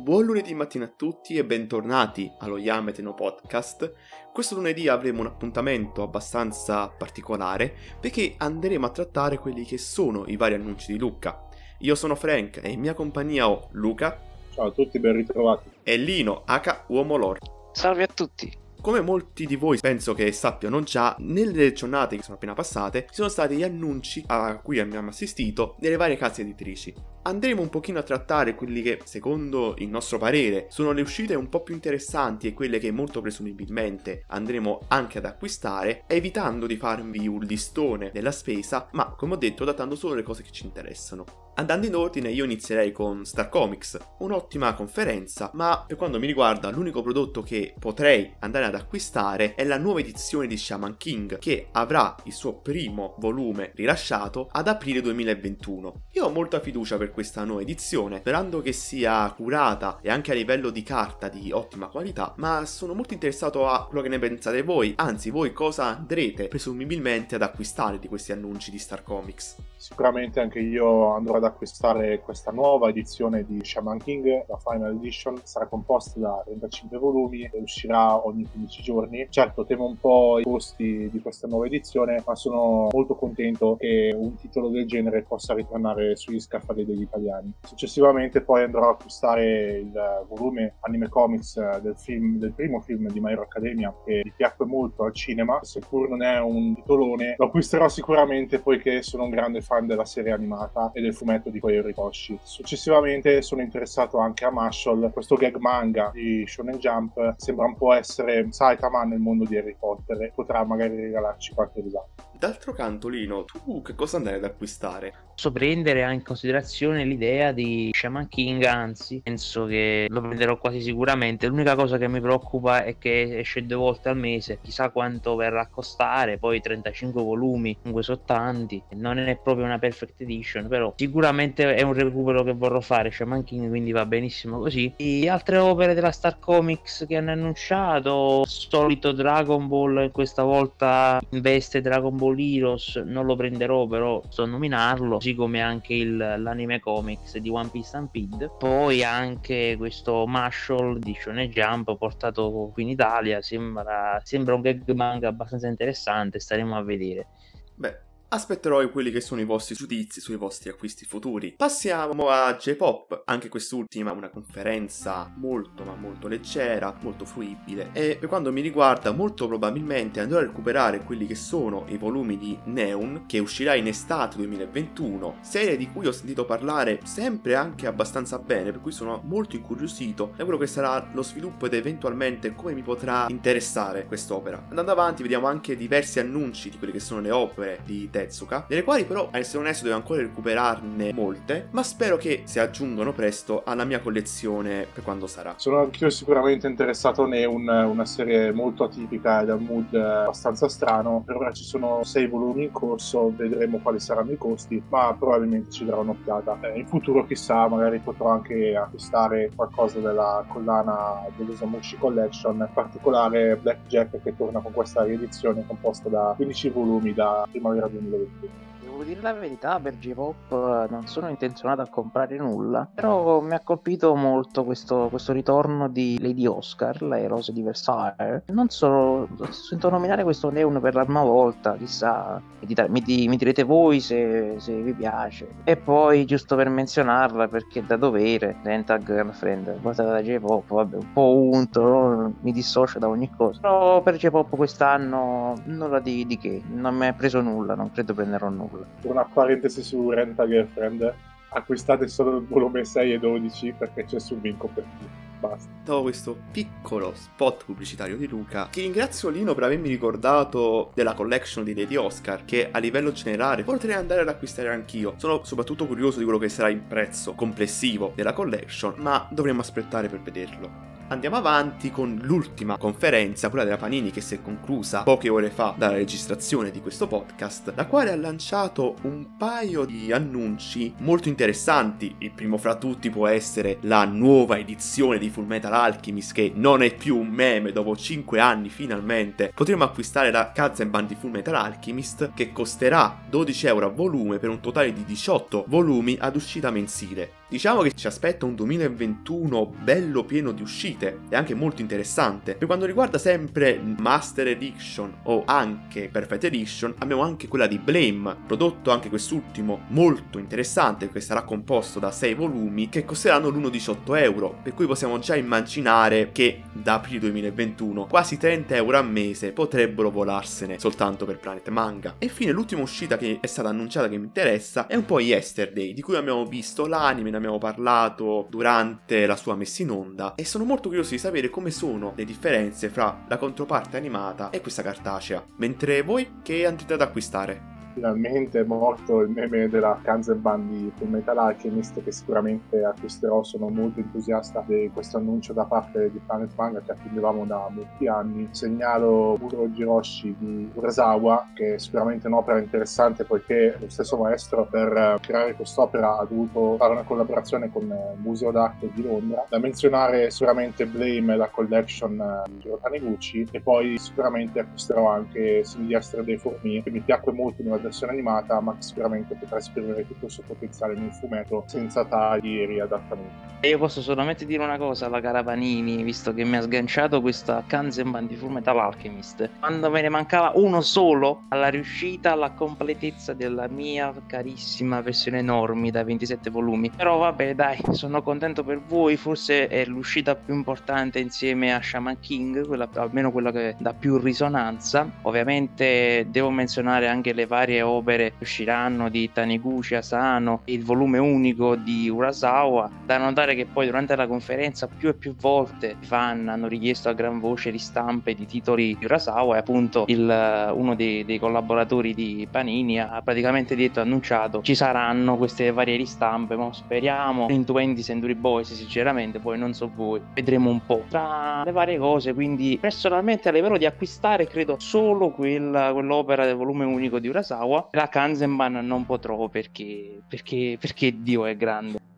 Buon lunedì mattina a tutti e bentornati allo Yameteno Podcast. Questo lunedì avremo un appuntamento abbastanza particolare perché andremo a trattare quelli che sono i vari annunci di Luca. Io sono Frank e in mia compagnia ho Luca. Ciao a tutti, ben ritrovati. E Lino, H. Uomo Lore. Salve a tutti. Come molti di voi penso che sappiano già, nelle giornate che sono appena passate ci sono stati gli annunci a cui abbiamo assistito delle varie case editrici. Andremo un pochino a trattare quelli che, secondo il nostro parere, sono le uscite un po' più interessanti e quelle che molto presumibilmente andremo anche ad acquistare, evitando di farvi un listone della spesa, ma come ho detto, datando solo le cose che ci interessano. Andando in ordine, io inizierei con Star Comics, un'ottima conferenza, ma per quanto mi riguarda l'unico prodotto che potrei andare ad acquistare è la nuova edizione di Shaman King, che avrà il suo primo volume rilasciato ad aprile 2021. Io ho molta fiducia per questa nuova edizione, sperando che sia curata e anche a livello di carta di ottima qualità, ma sono molto interessato a quello che ne pensate voi, anzi voi cosa andrete presumibilmente ad acquistare di questi annunci di Star Comics. Sicuramente anche io andrò ad acquistare questa nuova edizione di Shaman King, la Final Edition, sarà composta da 35 volumi e uscirà ogni 15 giorni. Certo, temo un po' i costi di questa nuova edizione, ma sono molto contento che un titolo del genere possa ritornare sugli scaffali degli italiani. Successivamente poi andrò ad acquistare il volume anime comics del, film, del primo film di My Hero Academia che mi piacque molto al cinema, seppur non è un titolone, lo acquisterò sicuramente poiché sono un grande fan della serie animata e del fumetto di Koyo Ritoshi. Successivamente sono interessato anche a Marshall, questo gag manga di Shonen Jump sembra un po' essere Saitama nel mondo di Harry Potter potrà magari regalarci qualche risata. D'altro canto, Lino, tu che cosa andrai ad acquistare? Posso prendere in considerazione l'idea di Shaman King, anzi, penso che lo prenderò quasi sicuramente. L'unica cosa che mi preoccupa è che esce due volte al mese, chissà quanto verrà a costare, poi 35 volumi, comunque sono tanti, non è proprio una perfect edition, però sicuramente è un recupero che vorrò fare Shaman King, quindi va benissimo così. E altre opere della Star Comics che hanno annunciato, solito Dragon Ball, questa volta in veste Dragon Ball Heroes non lo prenderò però sto a nominarlo così come anche il, l'anime comics di One Piece Stampede. Poi anche questo Marshall di Shonen Jump portato qui in Italia sembra, sembra un gag manga abbastanza interessante staremo a vedere. Beh, Aspetterò quelli che sono i vostri giudizi sui vostri acquisti futuri. Passiamo a J-Pop, anche quest'ultima una conferenza molto ma molto leggera, molto fruibile e per quanto mi riguarda molto probabilmente andrò a recuperare quelli che sono i volumi di Neon che uscirà in estate 2021, serie di cui ho sentito parlare sempre anche abbastanza bene, per cui sono molto incuriosito da quello che sarà lo sviluppo ed eventualmente come mi potrà interessare quest'opera. Andando avanti vediamo anche diversi annunci di quelle che sono le opere di Tetsuka, delle quali però, a essere onesto, devo ancora recuperarne molte, ma spero che si aggiungano presto alla mia collezione per quando sarà. Sono anch'io sicuramente interessato ne un, una serie molto atipica ed a un mood abbastanza strano. Per ora ci sono sei volumi in corso, vedremo quali saranno i costi, ma probabilmente ci darò un'occhiata. Eh, in futuro, chissà, magari potrò anche acquistare qualcosa della collana dell'Osamushi Collection, in particolare Blackjack che torna con questa riedizione composta da 15 volumi da primavera 2020. Devo dire la verità, per J-Pop non sono intenzionato a comprare nulla, però mi ha colpito molto questo, questo ritorno di Lady Oscar, la erosa di Versailles. Non so, sento nominare questo Neon per la prima volta, chissà, mi, mi, mi direte voi se, se, vi piace. E poi, giusto per menzionarla, perché da dovere, diventa girlfriend, portata da J-Pop, vabbè, un po' unto, no? mi dissocio da ogni cosa. Però per J-Pop quest'anno nulla di, di che, non mi ha preso nulla, non credo prenderò nulla una parentesi su Renta Girlfriend acquistate solo il volume 6 e 12 perché c'è su Vinco per tutti basta. Dopo questo piccolo spot pubblicitario di Luca, ti ringrazio Lino per avermi ricordato della collection di Lady Oscar, che a livello generale potrei andare ad acquistare anch'io. Sono soprattutto curioso di quello che sarà il prezzo complessivo della collection, ma dovremmo aspettare per vederlo. Andiamo avanti con l'ultima conferenza, quella della Panini che si è conclusa poche ore fa dalla registrazione di questo podcast, la quale ha lanciato un paio di annunci molto interessanti. Il primo fra tutti può essere la nuova edizione di Full Metal Alchemist che non è più un meme dopo 5 anni finalmente. Potremo acquistare la Kazenban di Full Metal Alchemist che costerà 12 euro a volume per un totale di 18 volumi ad uscita mensile. Diciamo che ci aspetta un 2021 bello pieno di uscite e anche molto interessante. Per quanto riguarda sempre Master Edition o anche Perfect Edition, abbiamo anche quella di Blame, prodotto anche quest'ultimo molto interessante, che sarà composto da 6 volumi che costeranno l'uno 18 euro, per cui possiamo già immaginare che da aprile 2021 quasi 30 euro a mese potrebbero volarsene soltanto per Planet Manga. E infine l'ultima uscita che è stata annunciata che mi interessa è un po' Yesterday, di cui abbiamo visto l'anime, abbiamo parlato durante la sua messa in onda e sono molto curioso di sapere come sono le differenze fra la controparte animata e questa cartacea. Mentre voi che andrete ad acquistare? Finalmente è morto il meme della Kanzenban di Full Metal Alchemist che sicuramente acquisterò, sono molto entusiasta di questo annuncio da parte di Planet Manga che attendevamo da molti anni. Segnalo Muro Jiroshi di Urasawa che è sicuramente un'opera interessante poiché lo stesso maestro per creare quest'opera ha dovuto fare una collaborazione con il Museo d'Arte di Londra. Da menzionare sicuramente Blame, la collection di Jiro Taniguchi e poi sicuramente acquisterò anche Sylvester dei Formi che mi piacque molto nella versione animata, ma che sicuramente potrà esprimere tutto il suo potenziale nel fumetto senza tagli e riadattamenti. Io posso solamente dire una cosa alla cara Panini, visto che mi ha sganciato questa Kanzenban di Fullmetal Alchemist. Quando me ne mancava uno solo alla riuscita, alla completezza della mia carissima versione enormi da 27 volumi. Però vabbè, dai, sono contento per voi. Forse è l'uscita più importante insieme a Shaman King, quella, almeno quella che dà più risonanza. Ovviamente devo menzionare anche le varie opere che usciranno di Taniguchi Asano, il volume unico di Urasawa. Da notare che poi durante la conferenza più e più volte i fan hanno richiesto a gran voce ristampe di titoli di Urasawa e appunto il, uno dei, dei, collaboratori di Panini ha praticamente detto, annunciato ci saranno queste varie ristampe, ma speriamo in Twenty Century Boys sinceramente, poi non so voi, vedremo un po'. Tra le varie cose, quindi personalmente a livello di acquistare credo solo quella, quell'opera del volume unico di Urasawa, la Kanzenban non potrò perché, perché, perché Dio è grande.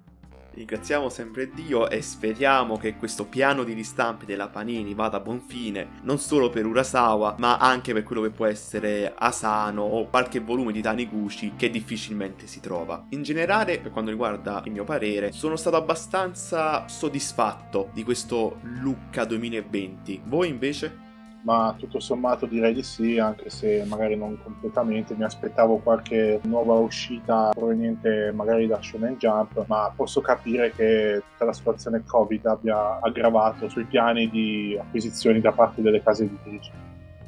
Ringraziamo sempre Dio e speriamo che questo piano di ristampe della Panini vada a buon fine, non solo per Urasawa, ma anche per quello che può essere Asano o qualche volume di Taniguchi che difficilmente si trova. In generale, per quanto riguarda il mio parere, sono stato abbastanza soddisfatto di questo Lucca 2020. Voi invece? Ma tutto sommato direi di sì, anche se magari non completamente. Mi aspettavo qualche nuova uscita proveniente magari da Shonen Jump, ma posso capire che tutta la situazione Covid abbia aggravato sui piani di acquisizioni da parte delle case editrici.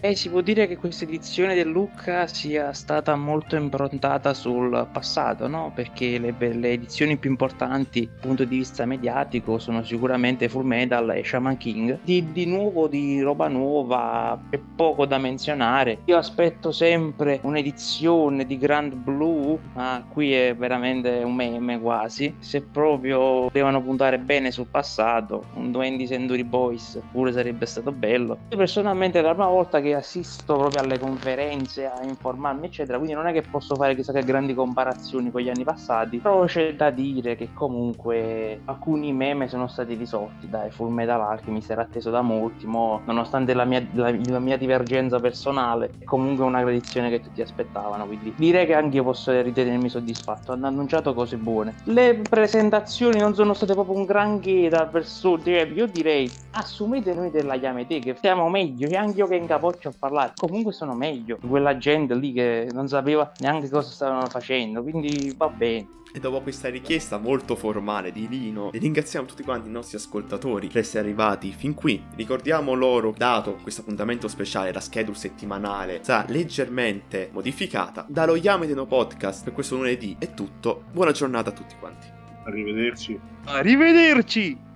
Eh, si può dire che questa edizione del Lucca sia stata molto improntata sul passato, no? Perché le, le, edizioni più importanti dal punto di vista mediatico sono sicuramente Full Metal e Shaman King. Di, di nuovo, di roba nuova, è poco da menzionare. Io aspetto sempre un'edizione di Grand Blue, ma qui è veramente un meme quasi. Se proprio devono puntare bene sul passato, un Duendi Century Boys pure sarebbe stato bello. Io personalmente la prima volta che assisto proprio alle conferenze a informarmi eccetera. Quindi non è che posso fare chissà che grandi comparazioni con gli anni passati però c'è da dire che comunque alcuni meme sono stati risolti dai Full Metal Alchemist era atteso da molti mo, nonostante la mia, la, la mia divergenza personale è comunque una tradizione che tutti aspettavano quindi direi che anche io posso ritenermi soddisfatto. Hanno annunciato cose buone. Le presentazioni non sono state proprio un granché dal verso cioè, io direi assumete noi della Yamete che stiamo meglio e anche io che in faccio a parlare. Comunque sono meglio di quella gente lì che non sapeva neanche cosa stavano facendo, quindi va bene. E dopo questa richiesta molto formale di Lino, ringraziamo tutti quanti i nostri ascoltatori per essere arrivati fin qui. Ricordiamo loro, dato questo appuntamento speciale, la schedule settimanale sarà leggermente modificata. Dallo Yamete No Podcast per questo lunedì è tutto. Buona giornata a tutti quanti. Arrivederci. Arrivederci.